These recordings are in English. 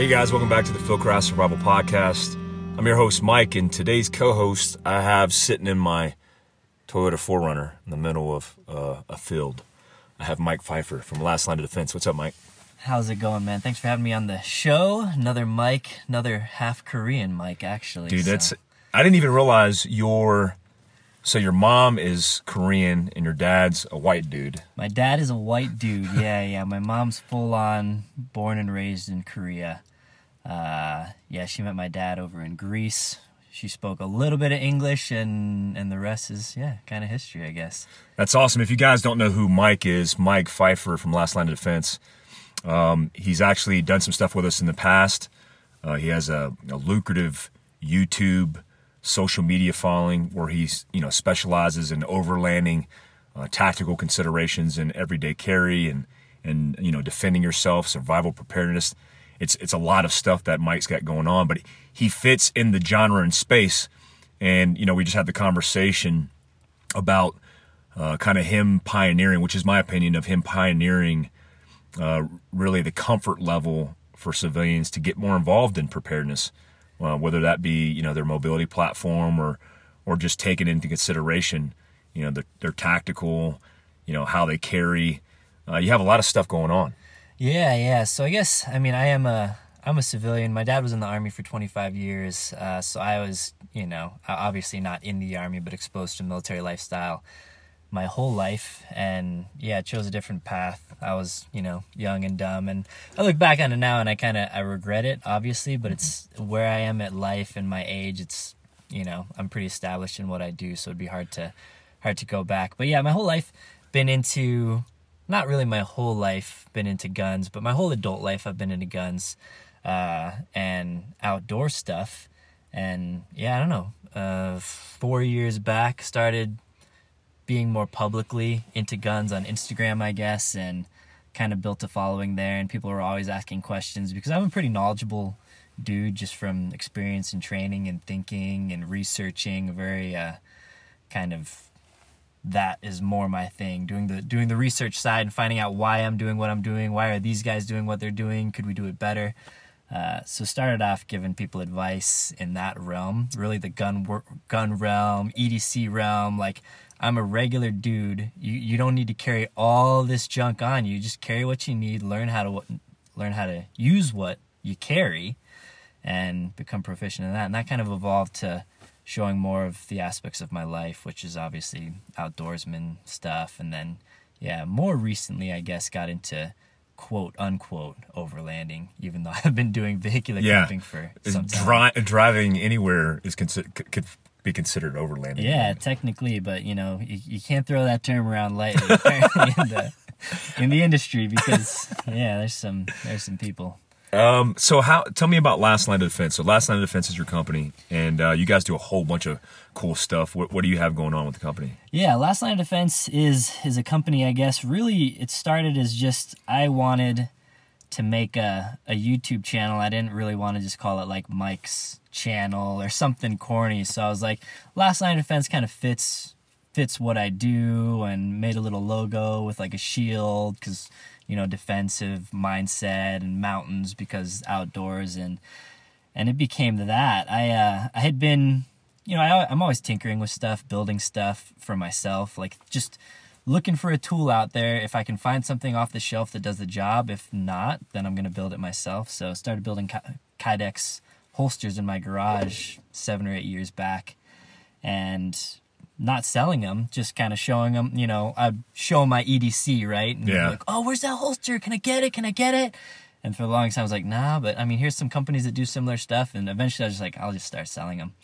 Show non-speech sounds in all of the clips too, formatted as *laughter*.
Hey guys, welcome back to the Fieldcraft Survival Podcast. I'm your host Mike, and today's co-host I have sitting in my Toyota 4Runner in the middle of uh, a field. I have Mike Pfeiffer from Last Line of Defense. What's up, Mike? How's it going, man? Thanks for having me on the show. Another Mike, another half Korean Mike, actually. Dude, so- that's I didn't even realize your so your mom is Korean and your dad's a white dude. my dad is a white dude. Yeah, yeah. My mom's full on born and raised in Korea. Uh, yeah, she met my dad over in Greece. She spoke a little bit of English, and and the rest is yeah, kind of history, I guess. That's awesome. If you guys don't know who Mike is, Mike Pfeiffer from Last Line of Defense. Um, he's actually done some stuff with us in the past. Uh, he has a, a lucrative YouTube social media following where he's you know specializes in overlanding, uh, tactical considerations in everyday carry and and you know defending yourself, survival preparedness. It's it's a lot of stuff that Mike's got going on, but he fits in the genre and space. And you know we just had the conversation about uh, kind of him pioneering, which is my opinion of him pioneering uh, really the comfort level for civilians to get more involved in preparedness, uh, whether that be you know their mobility platform or or just taking into consideration you know their, their tactical, you know how they carry. Uh, you have a lot of stuff going on. Yeah, yeah. So I guess I mean I am a I'm a civilian. My dad was in the army for 25 years, uh, so I was you know obviously not in the army but exposed to military lifestyle my whole life, and yeah, I chose a different path. I was you know young and dumb, and I look back on it now and I kind of I regret it obviously, but it's where I am at life and my age. It's you know I'm pretty established in what I do, so it'd be hard to hard to go back. But yeah, my whole life been into not really my whole life been into guns, but my whole adult life I've been into guns uh, and outdoor stuff. And yeah, I don't know. Uh, four years back, started being more publicly into guns on Instagram, I guess, and kind of built a following there. And people were always asking questions because I'm a pretty knowledgeable dude just from experience and training and thinking and researching. Very uh, kind of that is more my thing. Doing the doing the research side and finding out why i'm doing what i'm doing. Why are these guys doing what they're doing? Could we do it better? Uh, so started off giving people advice in that realm really the gun work, gun realm edc realm like i'm a regular dude. You, you don't need to carry all this junk on you. Just carry what you need learn how to learn how to use what you carry and become proficient in that. And that kind of evolved to showing more of the aspects of my life, which is obviously outdoorsman stuff. And then, yeah, more recently, I guess, got into quote unquote overlanding, even though *laughs* I've been doing vehicular Yeah. camping for some time. Dri- driving anywhere is considered could be considered overlanding. Yeah, technically, but you know, you, you can't throw that term around lightly in the in the *laughs* industry because yeah, there's some there's some people. Um, so how? Tell me about Last Line of Defense. So Last Line of Defense is your company, and uh, you guys do a whole bunch of cool stuff. What, what do you have going on with the company? Yeah, Last Line of Defense is is a company. I guess really it started as just I wanted to make a a YouTube channel. I didn't really want to just call it like Mike's channel or something corny. So I was like, Last Line of Defense kind of fits fits what I do, and made a little logo with like a shield because you know defensive mindset and mountains because outdoors and and it became that. I uh, I had been, you know, I, I'm always tinkering with stuff, building stuff for myself, like just looking for a tool out there. If I can find something off the shelf that does the job, if not, then I'm gonna build it myself. So I started building Ki- Kydex holsters in my garage seven or eight years back, and not selling them, just kind of showing them. You know, I'd show my EDC right, and Yeah. like, oh, where's that holster? Can I get it? Can I get it? And for the longest time, I was like, nah, but I mean, here's some companies that do similar stuff. And eventually I was just like, I'll just start selling them.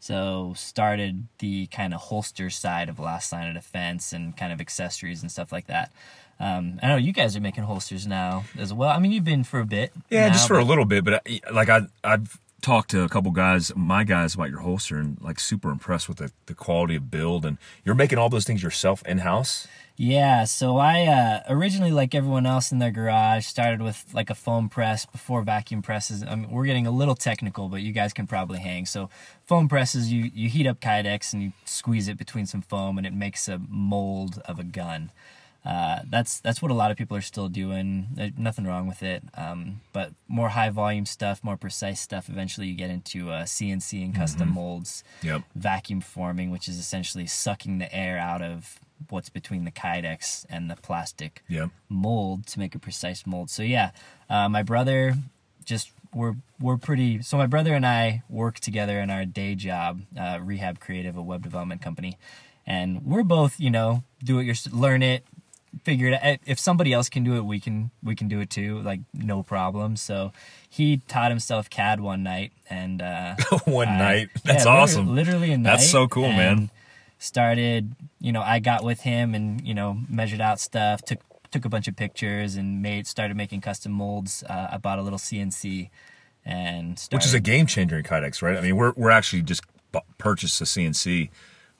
So started the kind of holster side of Last Line of Defense and kind of accessories and stuff like that. Um, I know you guys are making holsters now as well. I mean, you've been for a bit. Yeah, now, just for a little bit, but I, like I I've talked to a couple guys, my guys about your holster, and like super impressed with the, the quality of build. And you're making all those things yourself in house. Yeah, so I uh, originally, like everyone else in their garage, started with like a foam press before vacuum presses. I mean, we're getting a little technical, but you guys can probably hang. So, foam presses, you you heat up Kydex and you squeeze it between some foam, and it makes a mold of a gun. Uh, that's that's what a lot of people are still doing. There's nothing wrong with it. Um, but more high volume stuff, more precise stuff. Eventually, you get into uh, CNC and custom molds, Yep. vacuum forming, which is essentially sucking the air out of what's between the kydex and the plastic Yep. mold to make a precise mold. So yeah, uh, my brother just we're we're pretty. So my brother and I work together in our day job, uh, Rehab Creative, a web development company, and we're both you know do it your learn it, figure it out. If somebody else can do it, we can we can do it too. Like no problem. So he taught himself CAD one night and. Uh, *laughs* One I- night. That's literally- awesome. Literally a night. That's so cool, man. Started, you know, I got with him and you know measured out stuff, took took a bunch of pictures, and made started making custom molds. Uh, I bought a little CNC, and started, Which is a game changer in Kydex, right? I mean, we're we're actually just purchased a CNC,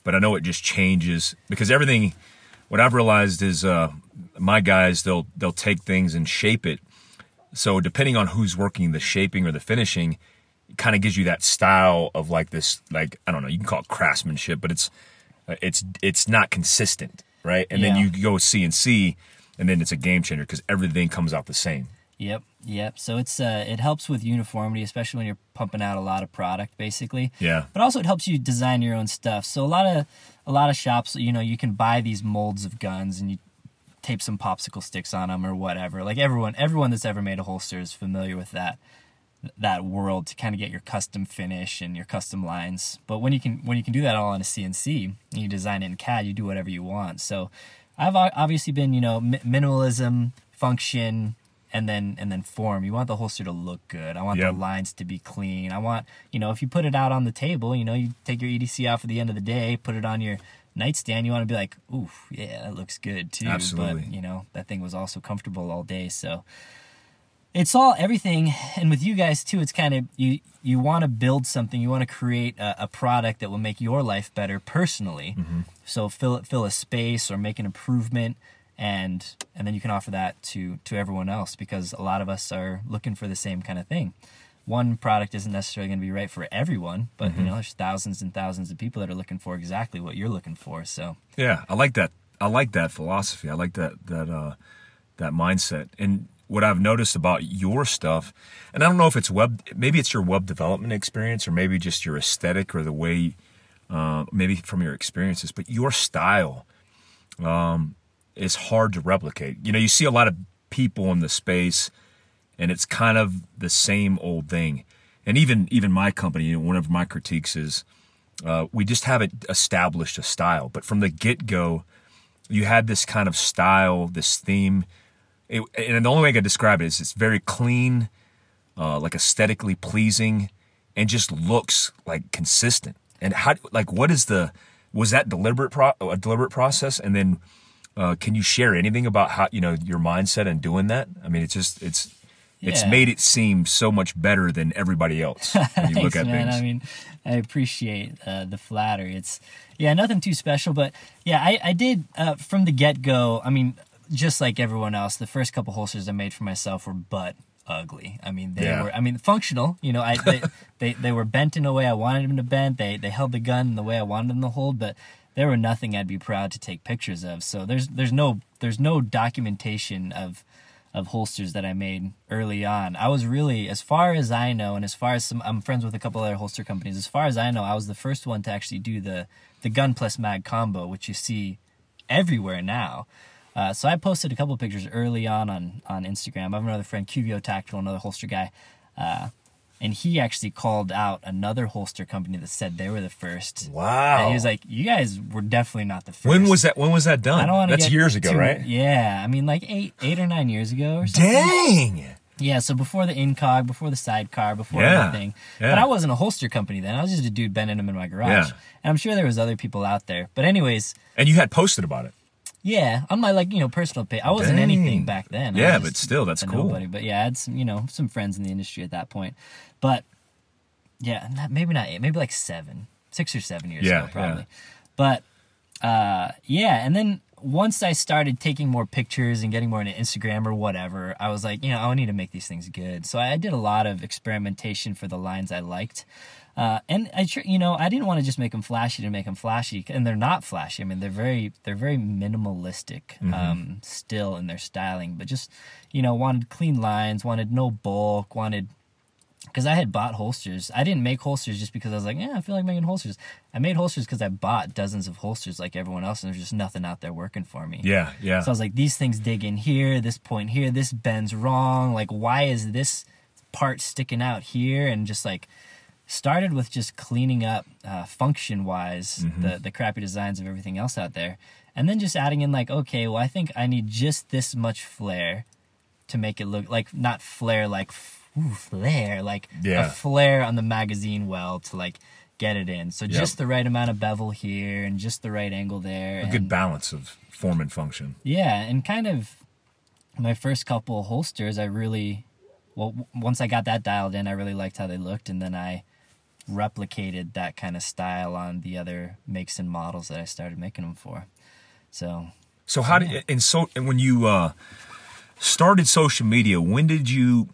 but I know it just changes because everything. What I've realized is uh, my guys they'll they'll take things and shape it. So depending on who's working the shaping or the finishing, it kind of gives you that style of like this, like I don't know, you can call it craftsmanship, but it's uh, it's it's not consistent, right? And then you go CNC, and C and then it's a game changer because everything comes out the same. Yep, yep. So it's uh, it helps with uniformity, especially when you're pumping out a lot of product, basically. Yeah. But also it helps you design your own stuff. So a lot of a lot of shops, you know, you can buy these molds of guns and you tape some popsicle sticks on them or whatever. Like everyone, everyone that's ever made a holster is familiar with that that world to kind of get your custom finish and your custom lines. But when you can when you can do that all on a CNC and you design it in CAD, you do whatever you want. So I've obviously been, you know, mi- minimalism, function, and then and then form. You want the holster to look good. I want Yep. the lines to be clean. I want, you know, if you put it out on the table, you know, you take your EDC out for the end of the day, put it on your nightstand, you want to be like, ooh, yeah, that looks good too. Absolutely. But, you know, that thing was also comfortable all day. So it's all everything and with you guys too it's kind of you you want to build something you want to create a, a product that will make your life better personally mm-hmm. so fill it fill a space or make an improvement and and then you can offer that to to everyone else because a lot of us are looking for the same kind of thing one product isn't necessarily going to be right for everyone but you know there's thousands and thousands of people that are looking for exactly what you're looking for so Yeah, I like that. I like that philosophy. I like that that uh, that mindset. And what I've noticed about your stuff, and I don't know if it's web, maybe it's your web development experience, or maybe just your aesthetic, or the way, uh, maybe from your experiences, but your style um, is hard to replicate. You know, you see a lot of people in the space, and it's kind of the same old thing. And even even my company, you know, one of my critiques is uh, we just haven't established a style. But from the get go, you had this kind of style, this theme. It, and the only way I could describe it is it's very clean, uh, like aesthetically pleasing, and just looks like consistent. And how, like, what is the, was that deliberate, pro, a deliberate process? And then, uh, can you share anything about how, you know, your mindset in doing that? I mean, it's just, it's, it's made it seem so much better than everybody else when *laughs* you look Thanks, at man. things. I mean, I appreciate uh, the flattery. It's yeah, nothing too special, but yeah, I I did uh, from the get go. I mean, just like everyone else, the first couple holsters I made for myself were butt ugly. I mean, they Yeah. were. I mean, functional. You know, I they, *laughs* they they were bent in a way I wanted them to bend. They they held the gun in the way I wanted them to hold, but they were nothing I'd be proud to take pictures of. So there's there's no there's no documentation of of holsters that I made early on. I was really, as far as I know, and as far as some, I'm friends with a couple other holster companies. As far as I know, I was the first one to actually do the the gun plus mag combo, which you see everywhere now. Uh, so I posted a couple pictures early on on on Instagram. I have another friend, QVO Tactical, another holster guy, uh, and he actually called out another holster company that said they were the first. Wow. And he was like, "You guys were definitely not the first. when was that? When was that done? I don't want to That's years ago, too- right? Yeah, I mean like eight, eight or nine years ago or something. Dang. Yeah, so before the incog, before the sidecar, before Yeah, everything. yeah. But I wasn't a holster company then. I was just a dude bending them in my garage. Yeah. And I'm sure there was other people out there. But anyways, And you had posted about it. Yeah, on my like you know personal page. I wasn't Dang. anything back then. Yeah, but still, that's cool. Nobody. But yeah, I had some you know some friends in the industry at that point. But yeah, not, maybe not eight, maybe like seven, six or seven years Yeah, ago probably. But uh, yeah, and then once I started taking more pictures and getting more into Instagram or whatever, I was like, you know, I need to make these things good. So I did a lot of experimentation for the lines I liked. Uh, and I, you know, I didn't want to just make them flashy to make them flashy, and they're not flashy. I mean, they're very, they're very minimalistic mm-hmm. um, still in their styling, but just, you know, wanted clean lines, wanted no bulk, wanted because I had bought holsters. I didn't make holsters just because I was like, yeah, I feel like making holsters. I made holsters because I bought dozens of holsters like everyone else, and there's just nothing out there working for me. Yeah, yeah. So I was like, these things dig in here, this point here, this bends wrong. Like, why is this part sticking out here? And just like started with just cleaning up uh, function wise mm-hmm. the the crappy designs of everything else out there, and then just adding in like, okay, well, I think I need just this much flare to make it look like not flare like ooh, flare, like yeah. a flare on the magazine well to like get it in. So yep. just the right amount of bevel here and just the right angle there. A and, good balance of form and function. Yeah, and kind of my first couple holsters, I really, well, once I got that dialed in, I really liked how they looked, and then I replicated that kind of style on the other makes and models that I started making them for. So. So how yeah. did and so and when you uh, started social media, when did you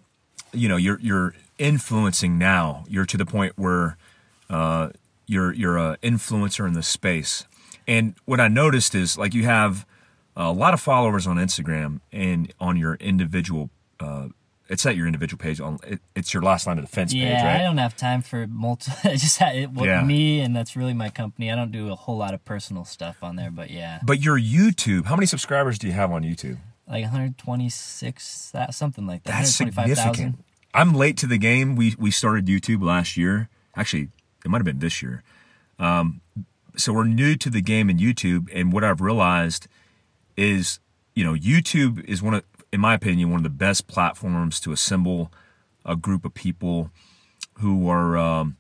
you know you're you're influencing now. You're to the point where uh, you're you're a influencer in the space. And what I noticed is like you have a lot of followers on Instagram and on your individual. Uh, it's at your individual page. On it, it's your last line of defense yeah, page, right? I don't have time for multi. *laughs* I just it, yeah. me, and that's really my company. I don't do a whole lot of personal stuff on there, but yeah. But your YouTube, how many subscribers do you have on YouTube? Like 126, that something like that. That's significant. I'm late to the game. We we started YouTube last year. Actually, it might have been this year. Um, so we're new to the game in YouTube, and what I've realized is, you know, YouTube is one of, in my opinion, one of the best platforms to assemble a group of people who are um,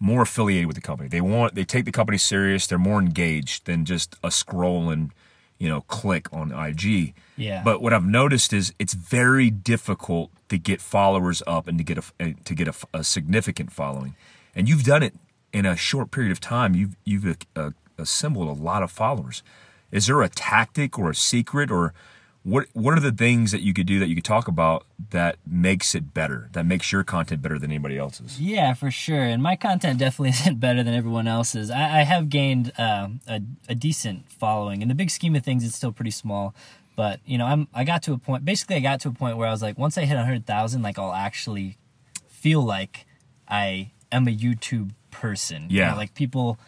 more affiliated with the company. They want they take the company serious. They're more engaged than just a scroll and you know click on IG. Yeah. But what I've noticed is it's very difficult to get followers up and to get a to get a, a significant following, and you've done it in a short period of time. You've you've uh, assembled a lot of followers. Is there a tactic or a secret or what what are the things that you could do that you could talk about that makes it better that makes your content better than anybody else's yeah for sure and my content definitely *laughs* isn't better than everyone else's i, I have gained uh, a, a decent following in the big scheme of things it's still pretty small but you know, I'm I got to a point. Basically, I got to a point where I was like, once I hit hundred thousand, like I'll actually feel like I am a YouTube person. Yeah, you know, like people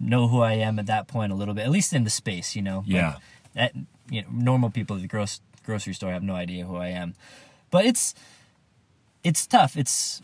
know who I am at that point a little bit, at least in the space. You know. Yeah. Like, that you know, normal people at the gross grocery store have no idea who I am, but it's it's tough. It's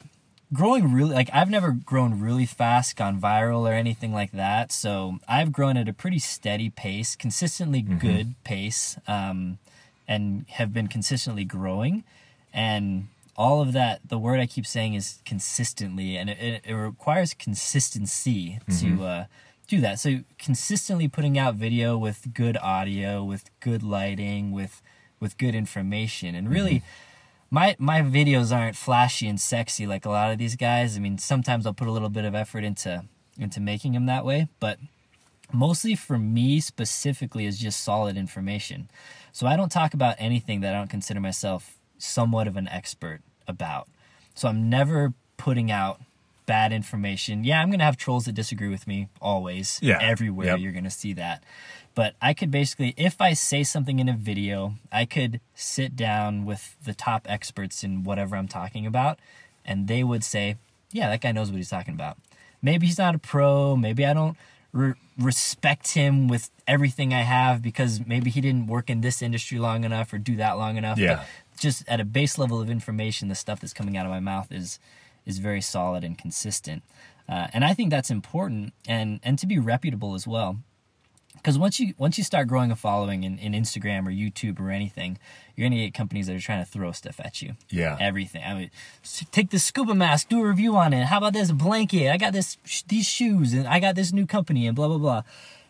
growing really like I've never grown really fast, gone viral or anything like that. So I've grown at a pretty steady pace, consistently mm-hmm. good pace, um, and have been consistently growing. And all of that, the word I keep saying is consistently, and it, it, it requires consistency mm-hmm. to uh, do that. So consistently putting out video with good audio, with good lighting, with with good information, and really. Mm-hmm my my videos aren't flashy and sexy like a lot of these guys. I mean, sometimes I'll put a little bit of effort into into making them that way, but mostly for me specifically is just solid information. So I don't talk about anything that I don't consider myself somewhat of an expert about. So I'm never putting out bad information. Yeah, I'm going to have trolls that disagree with me always. Yeah. Everywhere yep. you're going to see that. But I could basically, if I say something in a video, I could sit down with the top experts in whatever I'm talking about, and they would say, yeah, that guy knows what he's talking about. Maybe he's not a pro. Maybe I don't re- respect him with everything I have because maybe he didn't work in this industry long enough or do that long enough. Yeah. But just at a base level of information, the stuff that's coming out of my mouth is is very solid and consistent. Uh, and I think that's important and and to be reputable as well because once you once you start growing a following in, in Instagram or YouTube or anything, you're gonna get companies that are trying to throw stuff at you. Yeah, everything. I mean, take the scuba mask, do a review on it. How about this blanket? I got this these shoes, and I got this new company, and blah blah blah.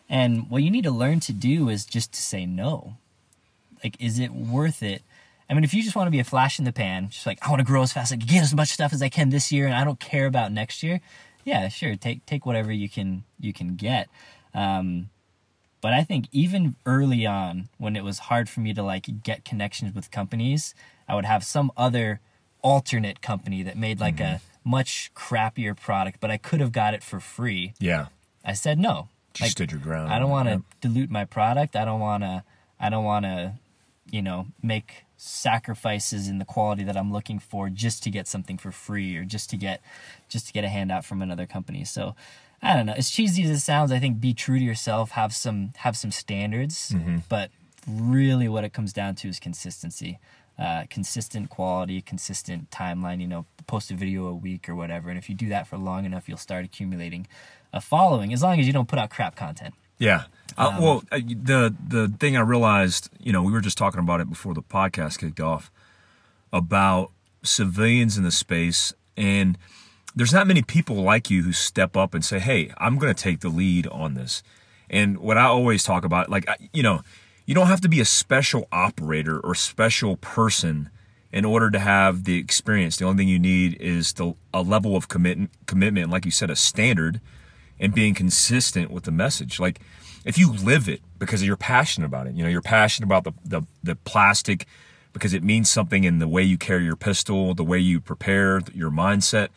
And what you need to learn to do is just to say no. Like, is it worth it? I mean, if you just want to be a flash in the pan, just like I want to grow as fast, as I can get as much stuff as I can this year, and I don't care about next year. Yeah, sure, take take whatever you can you can get. Um, But I think even early on, when it was hard for me to like get connections with companies, I would have some other alternate company that made like Mm-hmm. a much crappier product, but I could have got it for free. Yeah. I said no. Just stood your ground. I don't want to Yeah. dilute my product. I don't want to. I don't want to, you know, make sacrifices in the quality that I'm looking for just to get something for free or just to get, just to get a handout from another company. So, I don't know. As cheesy as it sounds, I think be true to yourself. Have some have some standards, Mm-hmm. but really, what it comes down to is consistency. Uh, consistent quality, consistent timeline. You know, post a video a week or whatever. And if you do that for long enough, you'll start accumulating a following. As long as you don't put out crap content. Yeah. Um, Uh, well, uh, the the thing I realized, you know, we were just talking about it before the podcast kicked off about civilians in the space, and there's not many people like you who step up and say, "Hey, I'm going to take the lead on this." And what I always talk about, like, you know, you don't have to be a special operator or special person in order to have the experience. The only thing you need is the, a level of commit, commitment, like you said, a standard, and being consistent with the message. Like, if you live it because you're passionate about it, you know, you're passionate about the, the, the plastic because it means something in the way you carry your pistol, the way you prepare, your mindset.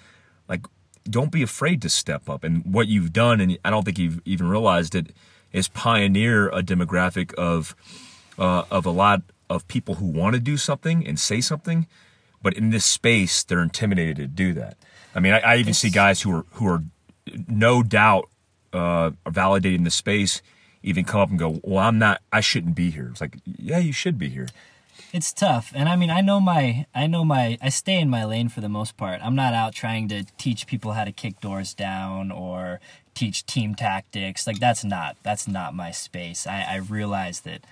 Like, don't be afraid to step up. And what you've done, and I don't think you've even realized it, is pioneer a demographic of uh, of a lot of people who want to do something and say something, but in this space they're intimidated to do that. I mean, I, I even see guys who are who are no doubt uh, validating the space, even come up and go, "Well, I'm not. I shouldn't be here." It's like, yeah, you should be here. It's tough. And I mean, I know my I know my I stay in my lane for the most part. I'm not out trying to teach people how to kick doors down or teach team tactics. Like that's not that's not my space. I I realize that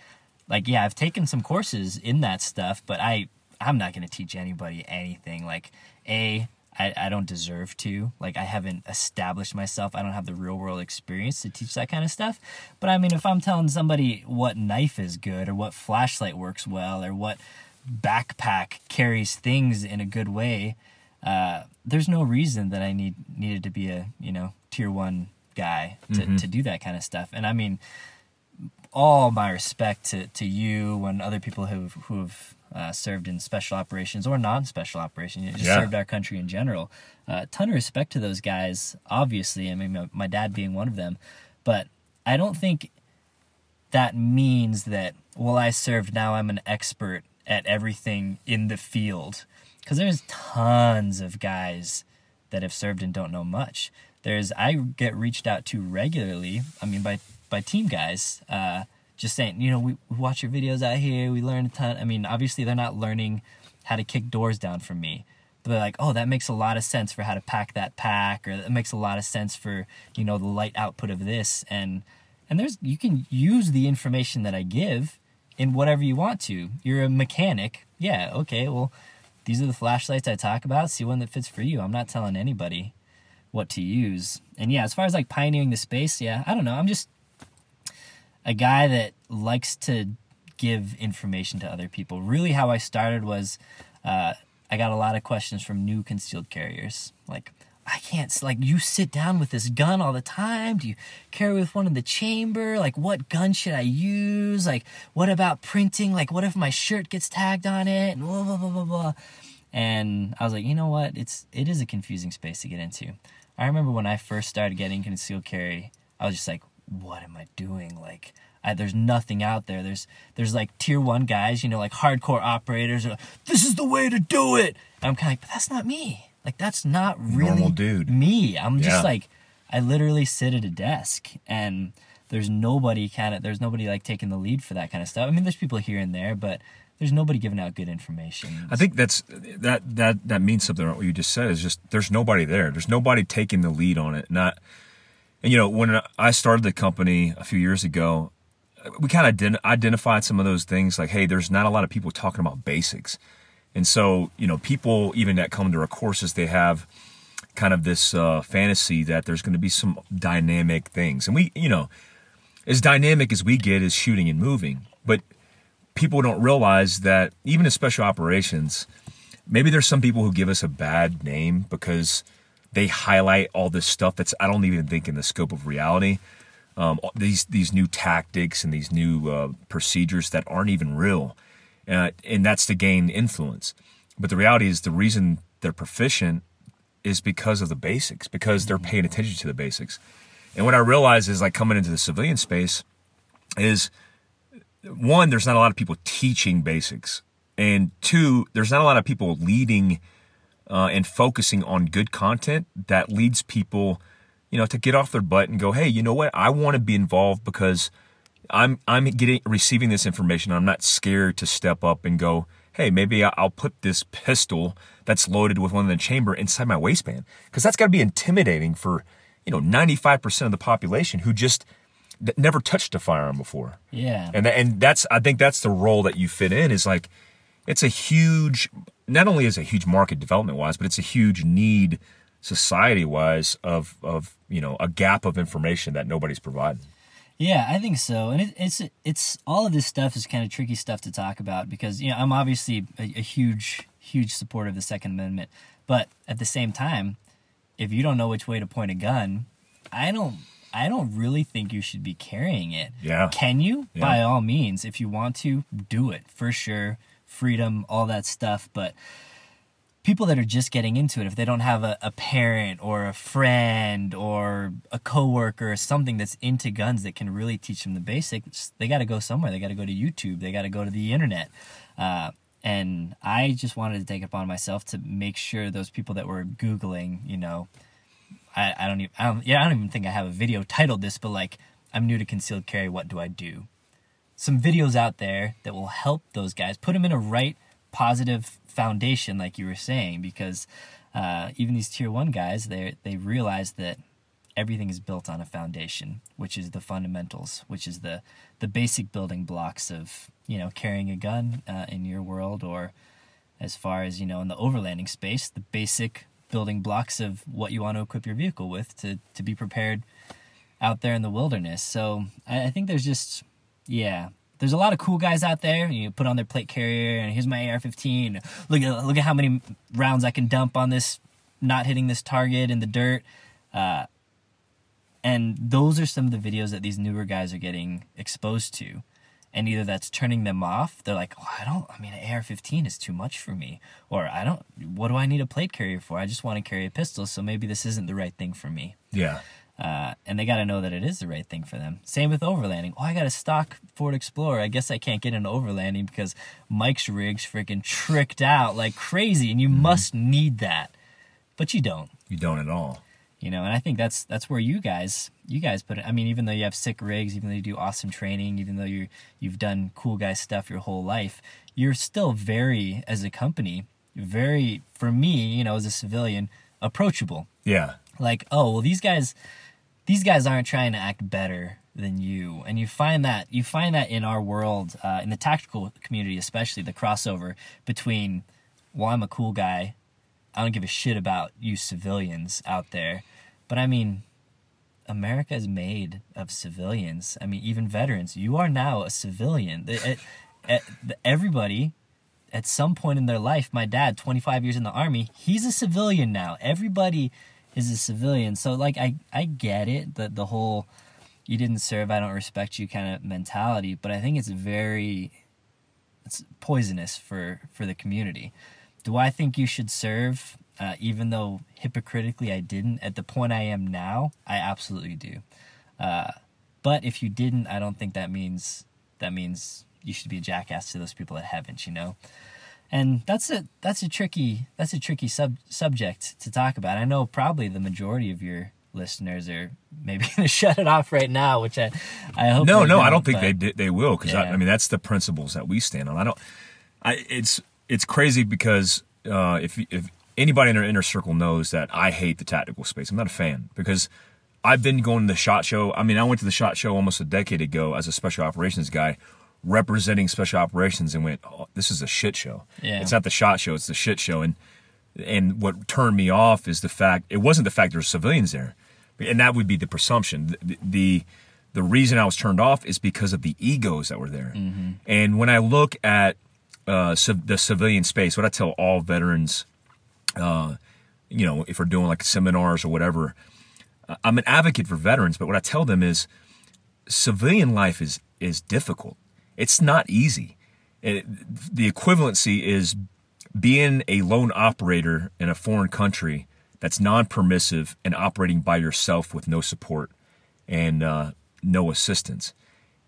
like yeah, I've taken some courses in that stuff, but I I'm not going to teach anybody anything. Like a I, I don't deserve to. Like I haven't established myself. I don't have the real world experience to teach that kind of stuff. But I mean, if I'm telling somebody what knife is good or what flashlight works well or what backpack carries things in a good way, uh, there's no reason that I need needed to be a you know tier one guy to, to do that kind of stuff. And I mean, all my respect to, to you and other people who've who've uh, served in special operations or non-special operations, you know, just Yeah. served our country in general. A uh, ton of respect to those guys. Obviously, I mean, my, my dad being one of them, but I don't think that means that well, I served now. I'm an expert at everything in the field because there's tons of guys that have served and don't know much. There's I get reached out to regularly. I mean, by by team guys, uh, just saying, you know, we, we watch your videos out here. We learn a ton. I mean, obviously they're not learning how to kick doors down from me. But they're like, oh, that makes a lot of sense for how to pack that pack, or that makes a lot of sense for you know the light output of this, and and there's you can use the information that I give in whatever you want to. You're a mechanic, yeah, okay, well, these are the flashlights I talk about. See one that fits for you. I'm not telling anybody what to use. And yeah, as far as like pioneering the space, yeah, I don't know. I'm just a guy that likes to give information to other people. Really, how I started was uh, I got a lot of questions from new concealed carriers. Like, I can't, like, you sit down with this gun all the time. Do you carry with one in the chamber? Like, what gun should I use? Like, what about printing? Like, what if my shirt gets tagged on it? And blah, blah, blah, blah, blah. And I was like, you know what? It's, it is a confusing space to get into. I remember when I first started getting concealed carry, I was just like, what am I doing? Like, I, there's nothing out there. There's there's like tier one guys, you know, like hardcore operators. Are like, this is the way to do it. And I'm kind of like, but that's not me. Like that's not really Normal dude. me. I'm Yeah. just like, I literally sit at a desk and there's nobody kind of there's nobody like taking the lead for that kind of stuff. I mean, there's people here and there, but there's nobody giving out good information. I think that's that that that means something. What you just said is just there's nobody there. There's nobody taking the lead on it. Not you know when I started the company a few years ago, we kind of ident- identified some of those things like, hey, there's not a lot of people talking about basics, and so you know people even that come to our courses they have kind of this uh, fantasy that there's going to be some dynamic things, and we you know as dynamic as we get is shooting and moving, but people don't realize that even in special operations, maybe there's some people who give us a bad name because they highlight all this stuff that's I don't even think in the scope of reality. um, these these new tactics and these new uh, procedures that aren't even real, uh, and that's to gain influence. But the reality is, the reason they're proficient is because of the basics, because they're paying attention to the basics. And what I realize is, like coming into the civilian space, is one, there's not a lot of people teaching basics, and two, there's not a lot of people leading uh, and focusing on good content that leads people, you know, to get off their butt and go, hey, you know what? I want to be involved because I'm I'm getting receiving this information. I'm not scared to step up and go, hey, maybe I'll put this pistol that's loaded with one in the chamber inside my waistband because that's got to be intimidating for you know 95% of the population who just never touched a firearm before. Yeah. And and that's I think that's the role that you fit in is like it's a huge not only is a huge market development wise, but it's a huge need society wise of of you know a gap of information that nobody's providing. Yeah, I think so, and it, it's it's all of this stuff is kind of tricky stuff to talk about because you know I'm obviously a, a huge huge supporter of the Second Amendment, but at the same time, if you don't know which way to point a gun, I don't I don't really think you should be carrying it. Yeah. Can you? Yeah. By all means, if you want to, do it for sure. Freedom, all that stuff, but people that are just getting into it, if they don't have a, a parent or a friend or a coworker or something that's into guns that can really teach them the basics, they got to go somewhere. They got to go to YouTube. They got to go to the internet. Uh, and I just wanted to take upon myself to make sure those people that were Googling, you know, I, I don't even, I don't, yeah, I don't even think I have a video titled this, but like, I'm new to concealed carry. What do I do? Some videos out there that will help those guys put them in a right positive foundation, like you were saying, because uh, even these tier one guys, they they realize that everything is built on a foundation, which is the fundamentals, which is the the basic building blocks of you know carrying a gun uh, in your world, or as far as you know in the overlanding space, the basic building blocks of what you want to equip your vehicle with to to be prepared out there in the wilderness. So I, I think there's just yeah there's a lot of cool guys out there. You put on their plate carrier, and here's my AR-15. Look at look at how many rounds I can dump on this, not hitting this target in the dirt. Uh, and those are some of the videos that these newer guys are getting exposed to. And either that's turning them off. They're like, oh, I don't. I mean, an AR-15 is too much for me, or I don't. What do I need a plate carrier for? I just want to carry a pistol, so maybe this isn't the right thing for me. Yeah. Uh, and they got to know that it is the right thing for them. Same with overlanding. Oh, I got a stock Ford Explorer. I guess I can't get an overlanding because Mike's rig's freaking tricked out like crazy, and you mm-hmm. must need that, but you don't. You don't at all. You know, and I think that's that's where you guys you guys put it. I mean, even though you have sick rigs, even though you do awesome training, even though you you've done cool guy stuff your whole life, you're still very as a company very for me, you know, as a civilian, approachable. Yeah. Like, oh well, these guys these guys aren't trying to act better than you. And you find that you find that in our world uh, in the tactical community especially the crossover between well i'm a cool guy. I don't give a shit about you civilians out there. But i mean america is made of civilians. I mean even veterans. You are now a civilian. Everybody at some point in their life my dad 25 years in the army he's a civilian now. Everybody is a civilian. So like I I get it that the whole you didn't serve, I don't respect you kind of mentality, but I think it's very it's poisonous for for the community. Do I think you should serve uh, even though hypocritically I didn't at the point I am now? I absolutely do. Uh, but if you didn't, I don't think that means that means you should be a jackass to those people that haven't, you know and that's a that's a tricky that's a tricky sub subject to talk about. I know probably the majority of your listeners are maybe *laughs* going to shut it off right now, which I I hope. No, no, I don't think they they will because yeah. I, I, mean that's the principles that we stand on. I don't. I it's it's crazy because uh, if if anybody in our inner circle knows that I hate the tactical space, I'm not a fan because. I've been going to the shot show. I mean, I went to the shot show almost a decade ago as a special operations guy representing special operations and went, oh, "This is a shit show. Yeah. It's not the shot show; it's the shit show." And and what turned me off is the fact it wasn't the fact there were civilians there, and that would be the presumption. The the, the reason I was turned off is because of the egos that were there. Mm-hmm. And when I look at uh, civ- the civilian space, what I tell all veterans, uh, you know, if we're doing like seminars or whatever, I'm an advocate for veterans, but what I tell them is civilian life is is difficult. It's not easy. It, the equivalency is being a lone operator in a foreign country that's non-permissive and operating by yourself with no support and uh, no assistance.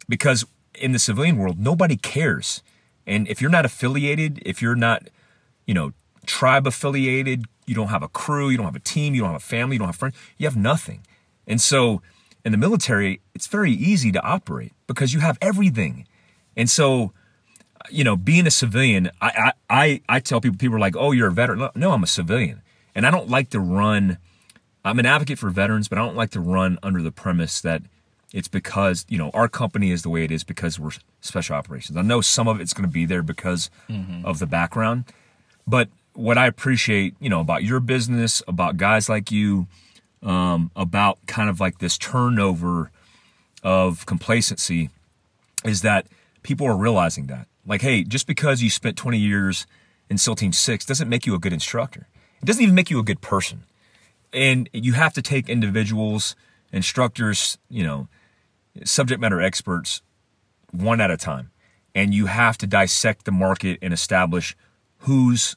Because in the civilian world, nobody cares. And if you're not affiliated, if you're not, you know, tribe affiliated, you don't have a crew, you don't have a team, you don't have a family, you don't have friends, you have nothing. And so in the military, it's very easy to operate because you have everything. And so, you know, being a civilian, I, I, I, I tell people, people are like, oh, you're a veteran. No, I'm a civilian. And I don't like to run, I'm an advocate for veterans, but I don't like to run under the premise that it's because, you know, our company is the way it is because we're special operations. I know some of it's going to be there because mm-hmm. of the background. But what I appreciate, you know, about your business, about guys like you, um, about kind of like this turnover of complacency is that people are realizing that. Like, hey, just because you spent 20 years in SEAL Team 6 doesn't make you a good instructor. It doesn't even make you a good person. And you have to take individuals, instructors, you know, subject matter experts one at a time. And you have to dissect the market and establish who's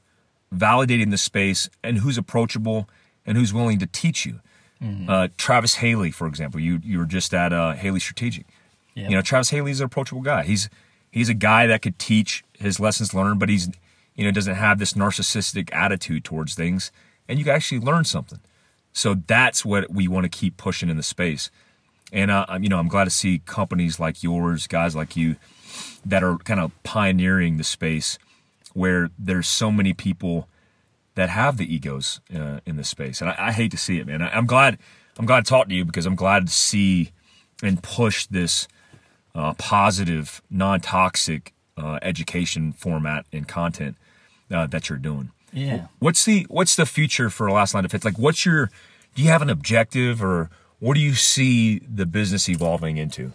validating the space and who's approachable and who's willing to teach you. Mm-hmm. Uh, Travis Haley, for example, you you were just at uh, Haley Strategic. Yep. You know, Travis Haley's an approachable guy. He's he's a guy that could teach his lessons learned, but he's you know doesn't have this narcissistic attitude towards things, and you can actually learn something. So that's what we want to keep pushing in the space. And uh, you know, I'm glad to see companies like yours, guys like you, that are kind of pioneering the space where there's so many people that have the egos uh, in this space. And I, I, hate to see it, man. I, am glad I'm glad to talk to you because I'm glad to see and push this uh, positive, non-toxic uh, education format and content uh, that you're doing. Yeah. What's the What's the future for Last Line of Defense? Like, what's your Do you have an objective, or what do you see the business evolving into?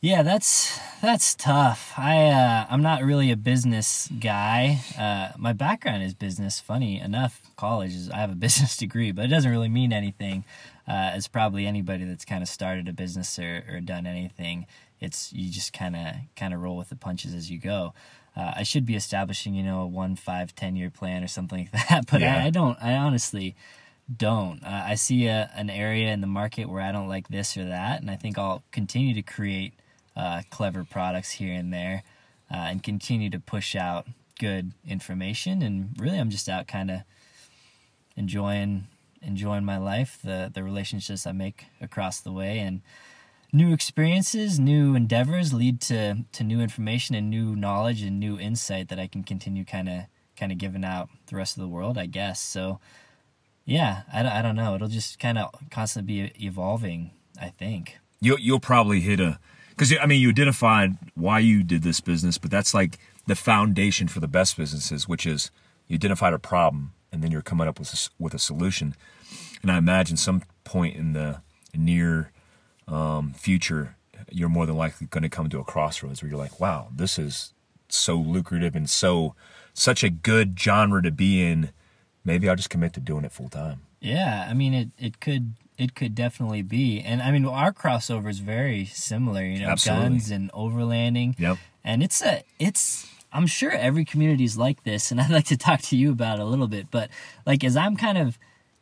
Yeah, that's that's tough. I uh, I'm not really a business guy. Uh, my background is business. Funny enough, college is I have a *laughs* business degree, but it doesn't really mean anything. Uh, as probably anybody that's kind of started a business or, or done anything, it's you just kind of kind of roll with the punches as you go. Uh, I should be establishing, you know, a one, five, ten year plan or something *laughs* like that, but yeah. I, I, don't. I honestly don't. Uh, I see a, an area in the market where I don't like this or that, and I think I'll continue to create uh, clever products here and there uh, and continue to push out good information. And really, I'm just out kind of enjoying enjoying my life, the the relationships I make across the way, and new experiences, new endeavors lead to to new information and new knowledge and new insight that I can continue kind of kind of giving out the rest of the world, I guess. So, yeah, I, I don't know. It'll just kind of constantly be evolving. I think you'll you'll probably hit a because I mean you identified why you did this business, but that's like the foundation for the best businesses, which is you identified a problem and then you're coming up with a, with a solution. And I imagine some point in the near um, future, you're more than likely going to come to a crossroads where you're like, wow, this is so lucrative and so such a good genre to be in. Maybe I'll just commit to doing it full time. Yeah, I mean it. It could it could definitely be. And I mean, our crossover is very similar, you know, Absolutely. guns and overlanding. Yep. And it's a, it's, I'm sure every community is like this, and *laughs* I'd like to talk to you about it a little bit. But like, as I'm kind of,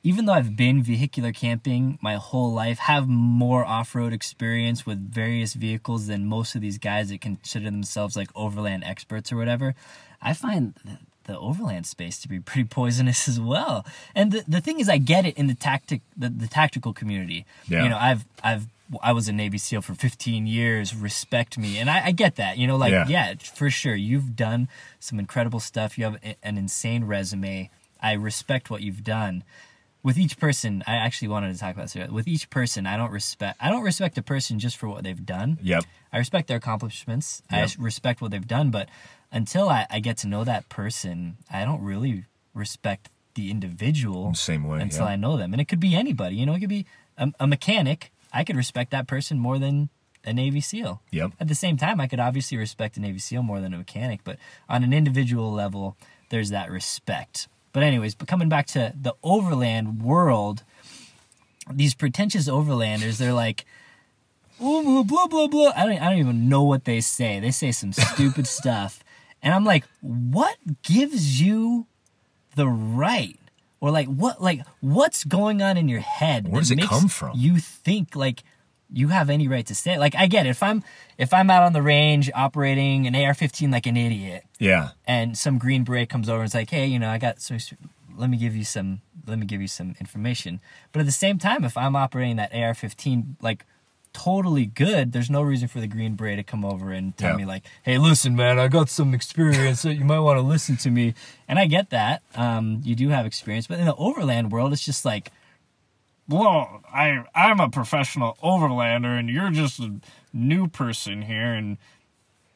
even though I've been vehicular camping my whole life, have more off-road experience with various vehicles than most of these guys that consider themselves like overland experts or whatever. I find the overland space to be pretty poisonous as well. And the, the thing is, I get it in the tactic the, the tactical community. Yeah. You know, I've I've I was a Navy SEAL for 15 years. Respect me, and I, I get that. You know, like yeah. yeah, for sure, you've done some incredible stuff. You have an insane resume. I respect what you've done. With each person, I actually wanted to talk about this. With each person, I don't respect. I don't respect a person just for what they've done. Yep. I respect their accomplishments. Yep. I respect what they've done, but until I, I get to know that person, I don't really respect the individual. Same way. Until yeah. I know them. And it could be anybody. You know, it could be a, a, mechanic. I could respect that person more than a Navy SEAL. Yep. At the same time, I could obviously respect a Navy SEAL more than a mechanic, but on an individual level, there's that respect. But anyways, but coming back to the overland world, these pretentious overlanders, they're like ooh, blah blah blah. I don't I don't even know what they say. They say some *laughs* stupid stuff, and I'm like, what gives you the right? Or like what like what's going on in your head? Where does it come from? You think like you have any right to say like I get it. If I'm if I'm out on the range operating an AR-15 like an idiot, Yeah. and some green beret comes over and is like, "Hey, you know, I got so let me give you some let me give you some information." But at the same time, if I'm operating that AR-15 like totally good, there's no reason for the green beret to come over and tell Yeah. me like, "Hey, listen, man, I got some experience. so you might want to listen to me." And I get that. Um, you do have experience, but in the overland world, it's just like well, I I'm a professional overlander and you're just a new person here and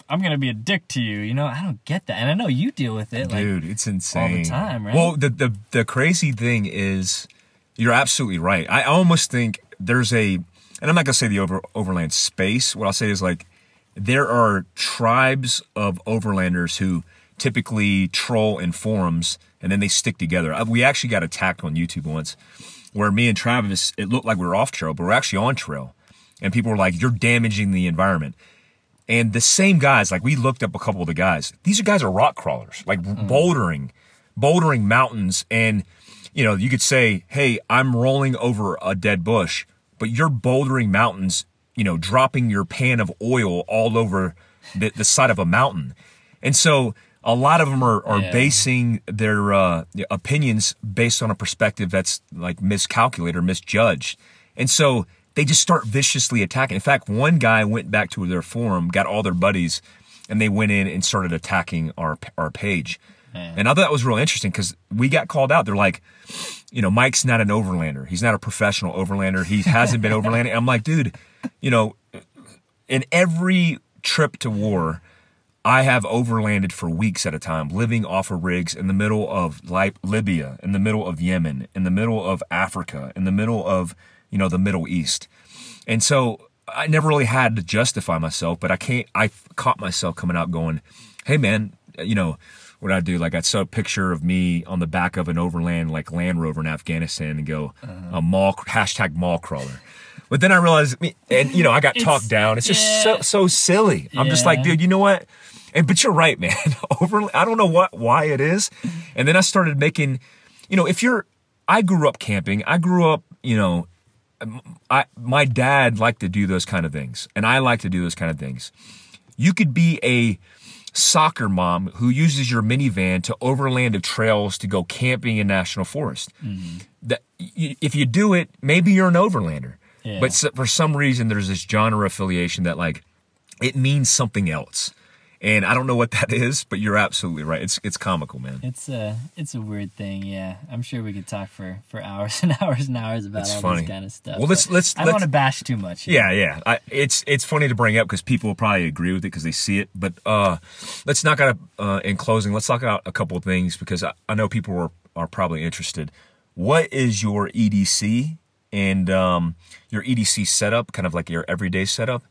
I'm gonna be a dick to you. You know, I don't get that, and I know you deal with it. Like, Dude, it's insane. All the time, right? Well, the, the the crazy thing is, you're absolutely right. I almost think there's a, and I'm not gonna say the over overland space. What I'll say is like, there are tribes of overlanders who typically troll in forums, and then they stick together. Uh, We actually got attacked on YouTube once, where me and Travis, it looked like we were off trail, but we're actually on trail, and people were like, "You're damaging the environment." And the same guys, like we looked up a couple of the guys. These are guys are rock crawlers, like mm-hmm. bouldering, bouldering mountains. And, you know, you could say, hey, I'm rolling over a dead bush, but you're bouldering mountains, you know, dropping your pan of oil all over the, the side of a mountain. And so a lot of them are, are Yeah. basing their uh, opinions based on a perspective that's like miscalculated or misjudged. And so they just start viciously attacking. In fact, one guy went back to their forum, got all their buddies, and they went in and started attacking our our page. And I thought that was real interesting because we got called out. They're like, you know, Mike's not an overlander. He's not a professional overlander. He hasn't been overlanding. I'm like, dude, you know, in every trip to war, I have overlanded for weeks at a time, living off of rigs in the middle of Li- Libya, in the middle of Yemen, in the middle of Africa, in the middle of, you know, the Middle East. And so I never really had to justify myself, but I can't, I caught myself coming out going, hey man, you know, what I do, like I saw a picture of me on the back of an overland, like Land Rover in Afghanistan and go, uh-huh. a mall, hashtag mall crawler. But then I realized, and you know, I got talked down. It's just yeah. so so silly. I'm just like, dude, you know what? And but you're right, man. *laughs* Over, I don't know what why it is. And then I started making, you know, if you're, I grew up camping. I grew up, you know, um, I my dad liked to do those kind of things, and I like to do those kind of things. You could be a soccer mom who uses your minivan to overland of trails to go camping in national forest. Mm-hmm. That if you do it, maybe you're an overlander. Yeah. But for some reason, there's this genre affiliation that like it means something else, and I don't know what that *laughs* is. But you're absolutely right. It's it's comical, man. It's a it's a weird thing, yeah. I'm sure we could talk for for hours *laughs* and hours and hours about It's all funny. this kind of stuff. Well, let's- let's- I don't let's- want to bash too much. here. Yeah, yeah. I, it's it's funny to bring up because people will probably agree with it because they see it. But uh, let's knock out uh, in closing. Let's knock out a couple of things because I, I know people are are probably interested. What is your EDC and um, your EDC setup? Kind of like your everyday setup,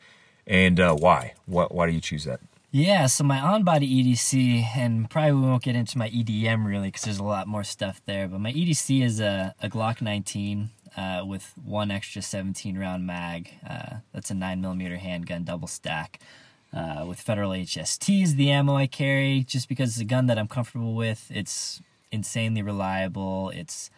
and uh, why? What why do you choose that? Yeah, so my on body EDC, and probably we won't get into my EDM really because there's a lot more stuff there, but my EDC is a, a Glock 19 uh, with one extra 17 round mag. Uh, that's a 9mm handgun double stack. Uh, with Federal HST is the ammo I carry just because it's a gun that I'm comfortable with. It's insanely reliable. It's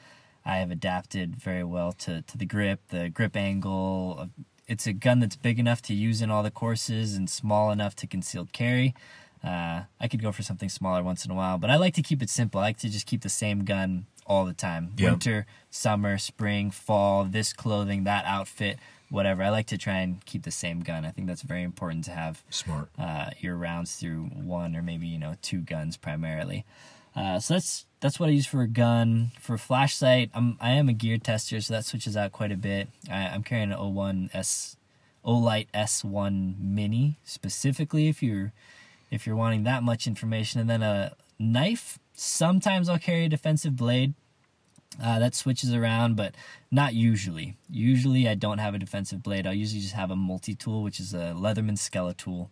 I have adapted very well to, to the grip, the grip angle. It's a gun that's big enough to use in all the courses and small enough to concealed carry. Uh, I could go for something smaller once in a while, but I like to keep it simple. I like to just keep the same gun all the time. Yeah. Winter, summer, spring, fall, this clothing, that outfit, whatever. I like to try and keep the same gun. I think that's very important to have Smart. uh, your rounds through one or maybe you know two guns primarily. Uh, so that's that's what I use for a gun. For a flashlight, I'm I am a gear tester, so that switches out quite a bit. I, I'm carrying an O1 S Olight S1 Mini specifically if you're if you're wanting that much information, and then a knife. Sometimes I'll carry a defensive blade. Uh, that switches around, but not usually. Usually, I don't have a defensive blade. I'll usually just have a multi tool, which is a Leatherman Skeletool.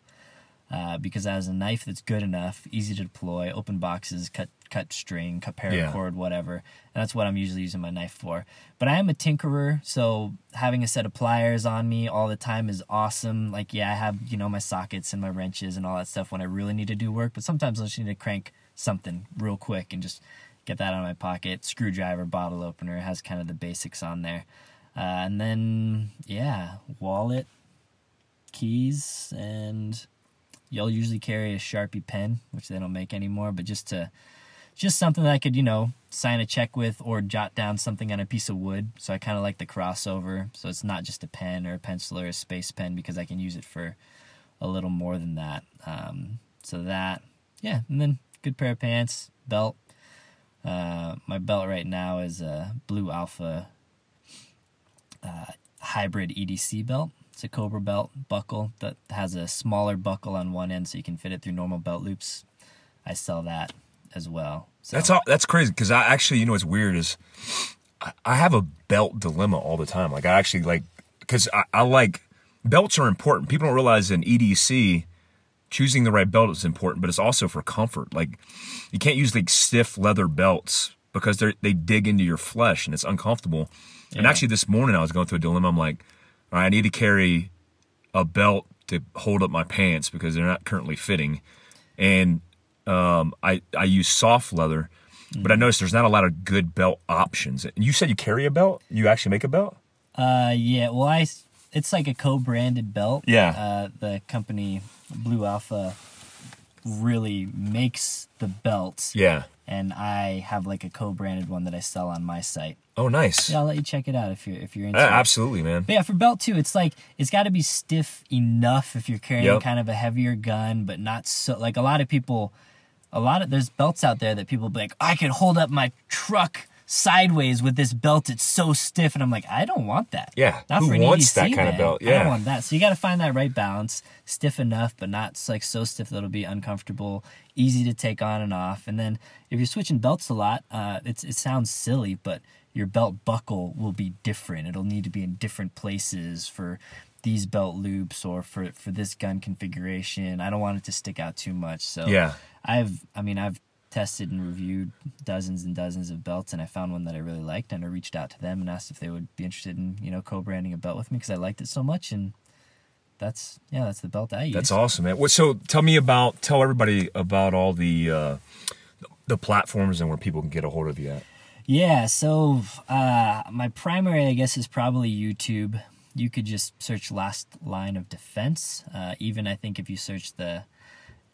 Uh, because that is a knife that's good enough, easy to deploy, open boxes, cut cut string, cut paracord, Yeah. whatever. And that's what I'm usually using my knife for. But I am a tinkerer, so having a set of pliers on me all the time is awesome. Like, yeah, I have, you know, my sockets and my wrenches and all that stuff when I really need to do work, but sometimes I just need to crank something real quick and just get that out of my pocket. Screwdriver, bottle opener, has kind of the basics on there. Uh, and then, yeah, wallet, keys, and you'll usually carry a Sharpie pen, which they don't make anymore, but just to just something that I could, you know, sign a check with or jot down something on a piece of wood. So I kind of like the crossover. So it's not just a pen or a pencil or a space pen because I can use it for a little more than that. Um, so that, yeah, and then good pair of pants, belt. Uh, my belt right now is a Blue Alpha uh, hybrid EDC belt. It's a Cobra belt buckle that has a smaller buckle on one end so you can fit it through normal belt loops. I sell that as well. So, That's all. That's crazy because I actually, you know, what's weird is I, I have a belt dilemma all the time. Like I actually like because I, I like belts are important. People don't realize in EDC choosing the right belt is important, but it's also for comfort. Like you can't use like stiff leather belts because they they dig into your flesh and it's uncomfortable. And actually, this morning I was going through a dilemma. I'm like, I need to carry a belt to hold up my pants because they're not currently fitting, and um, I I use soft leather, but I Mm. noticed there's not a lot of good belt options. And you said you carry a belt? You actually make a belt? Uh, yeah. Well, I it's like a co-branded belt. Yeah. Uh, the company Blue Alpha really makes the belts, Yeah. and I have like a co-branded one that I sell on my site. Oh, nice. Yeah, I'll let you check it out if you're if you're into Yeah, it. absolutely, man. But yeah, for belt too, it's like it's got to be stiff enough if you're carrying Yep. kind of a heavier gun, but not so. Like a lot of people, a lot of there's belts out there that people be like, I could hold up my truck sideways with this belt. It's so stiff, and I'm like, I don't want that. Yeah, not who for an wants EDC, that kind of man. belt? I don't want that. So you got to find that right balance, stiff enough, but not like so stiff that it'll be uncomfortable, easy to take on and off. And then if you're switching belts a lot, uh, it's it sounds silly, but your belt buckle will be different. It'll need to be in different places for these belt loops or for for this gun configuration. I don't want it to stick out too much. So Yeah. I've I mean I've tested and reviewed dozens and dozens of belts and I found one that I really liked and I reached out to them and asked if they would be interested in, you know, co-branding a belt with me because I liked it so much and that's yeah, that's the belt I use. That's awesome, man. What- So tell me about, tell everybody about all the uh, the platforms and where people can get a hold of you at. Yeah, so uh, my primary, I guess, is probably YouTube. You could just search Last Line of Defense. Uh, even I think if you search the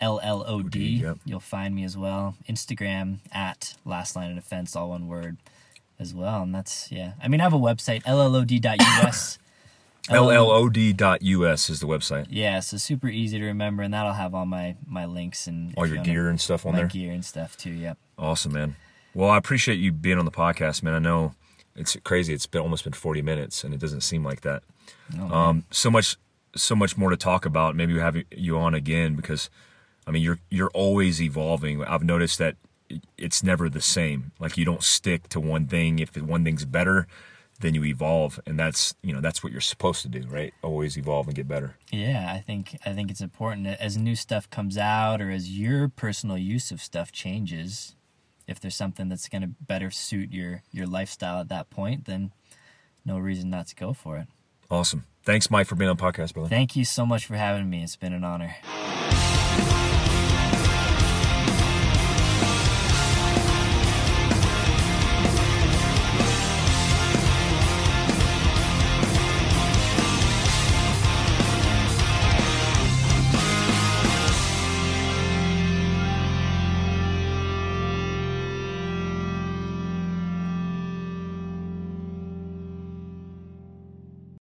LLOD, yep. you'll find me as well. Instagram at Last Line of Defense, all one word as well. And that's, yeah. I mean, I have a website, LLOD.us. LLOD.us *laughs* is the website. Yeah, so super easy to remember, and that'll have all my, my links and All your gear and stuff on my there. gear and stuff too. Yep. Awesome, man. Well, I appreciate you being on the podcast, man. I know it's crazy. It's been almost been 40 minutes, and it doesn't seem like that. No, Um, so much, so much more to talk about. Maybe we'll have you on again because, I mean, you're you're always evolving. I've noticed that it's never the same. Like you don't stick to one thing. If one thing's better, then you evolve, and that's you know that's what you're supposed to do, right? Always evolve and get better. Yeah, I think I think it's important as new stuff comes out or as your personal use of stuff changes, if there's something that's going to better suit your your lifestyle at that point, then no reason not to go for it. Awesome. Thanks, Mike, for being on podcast, brother. Thank you so much for having me. It's been an honor.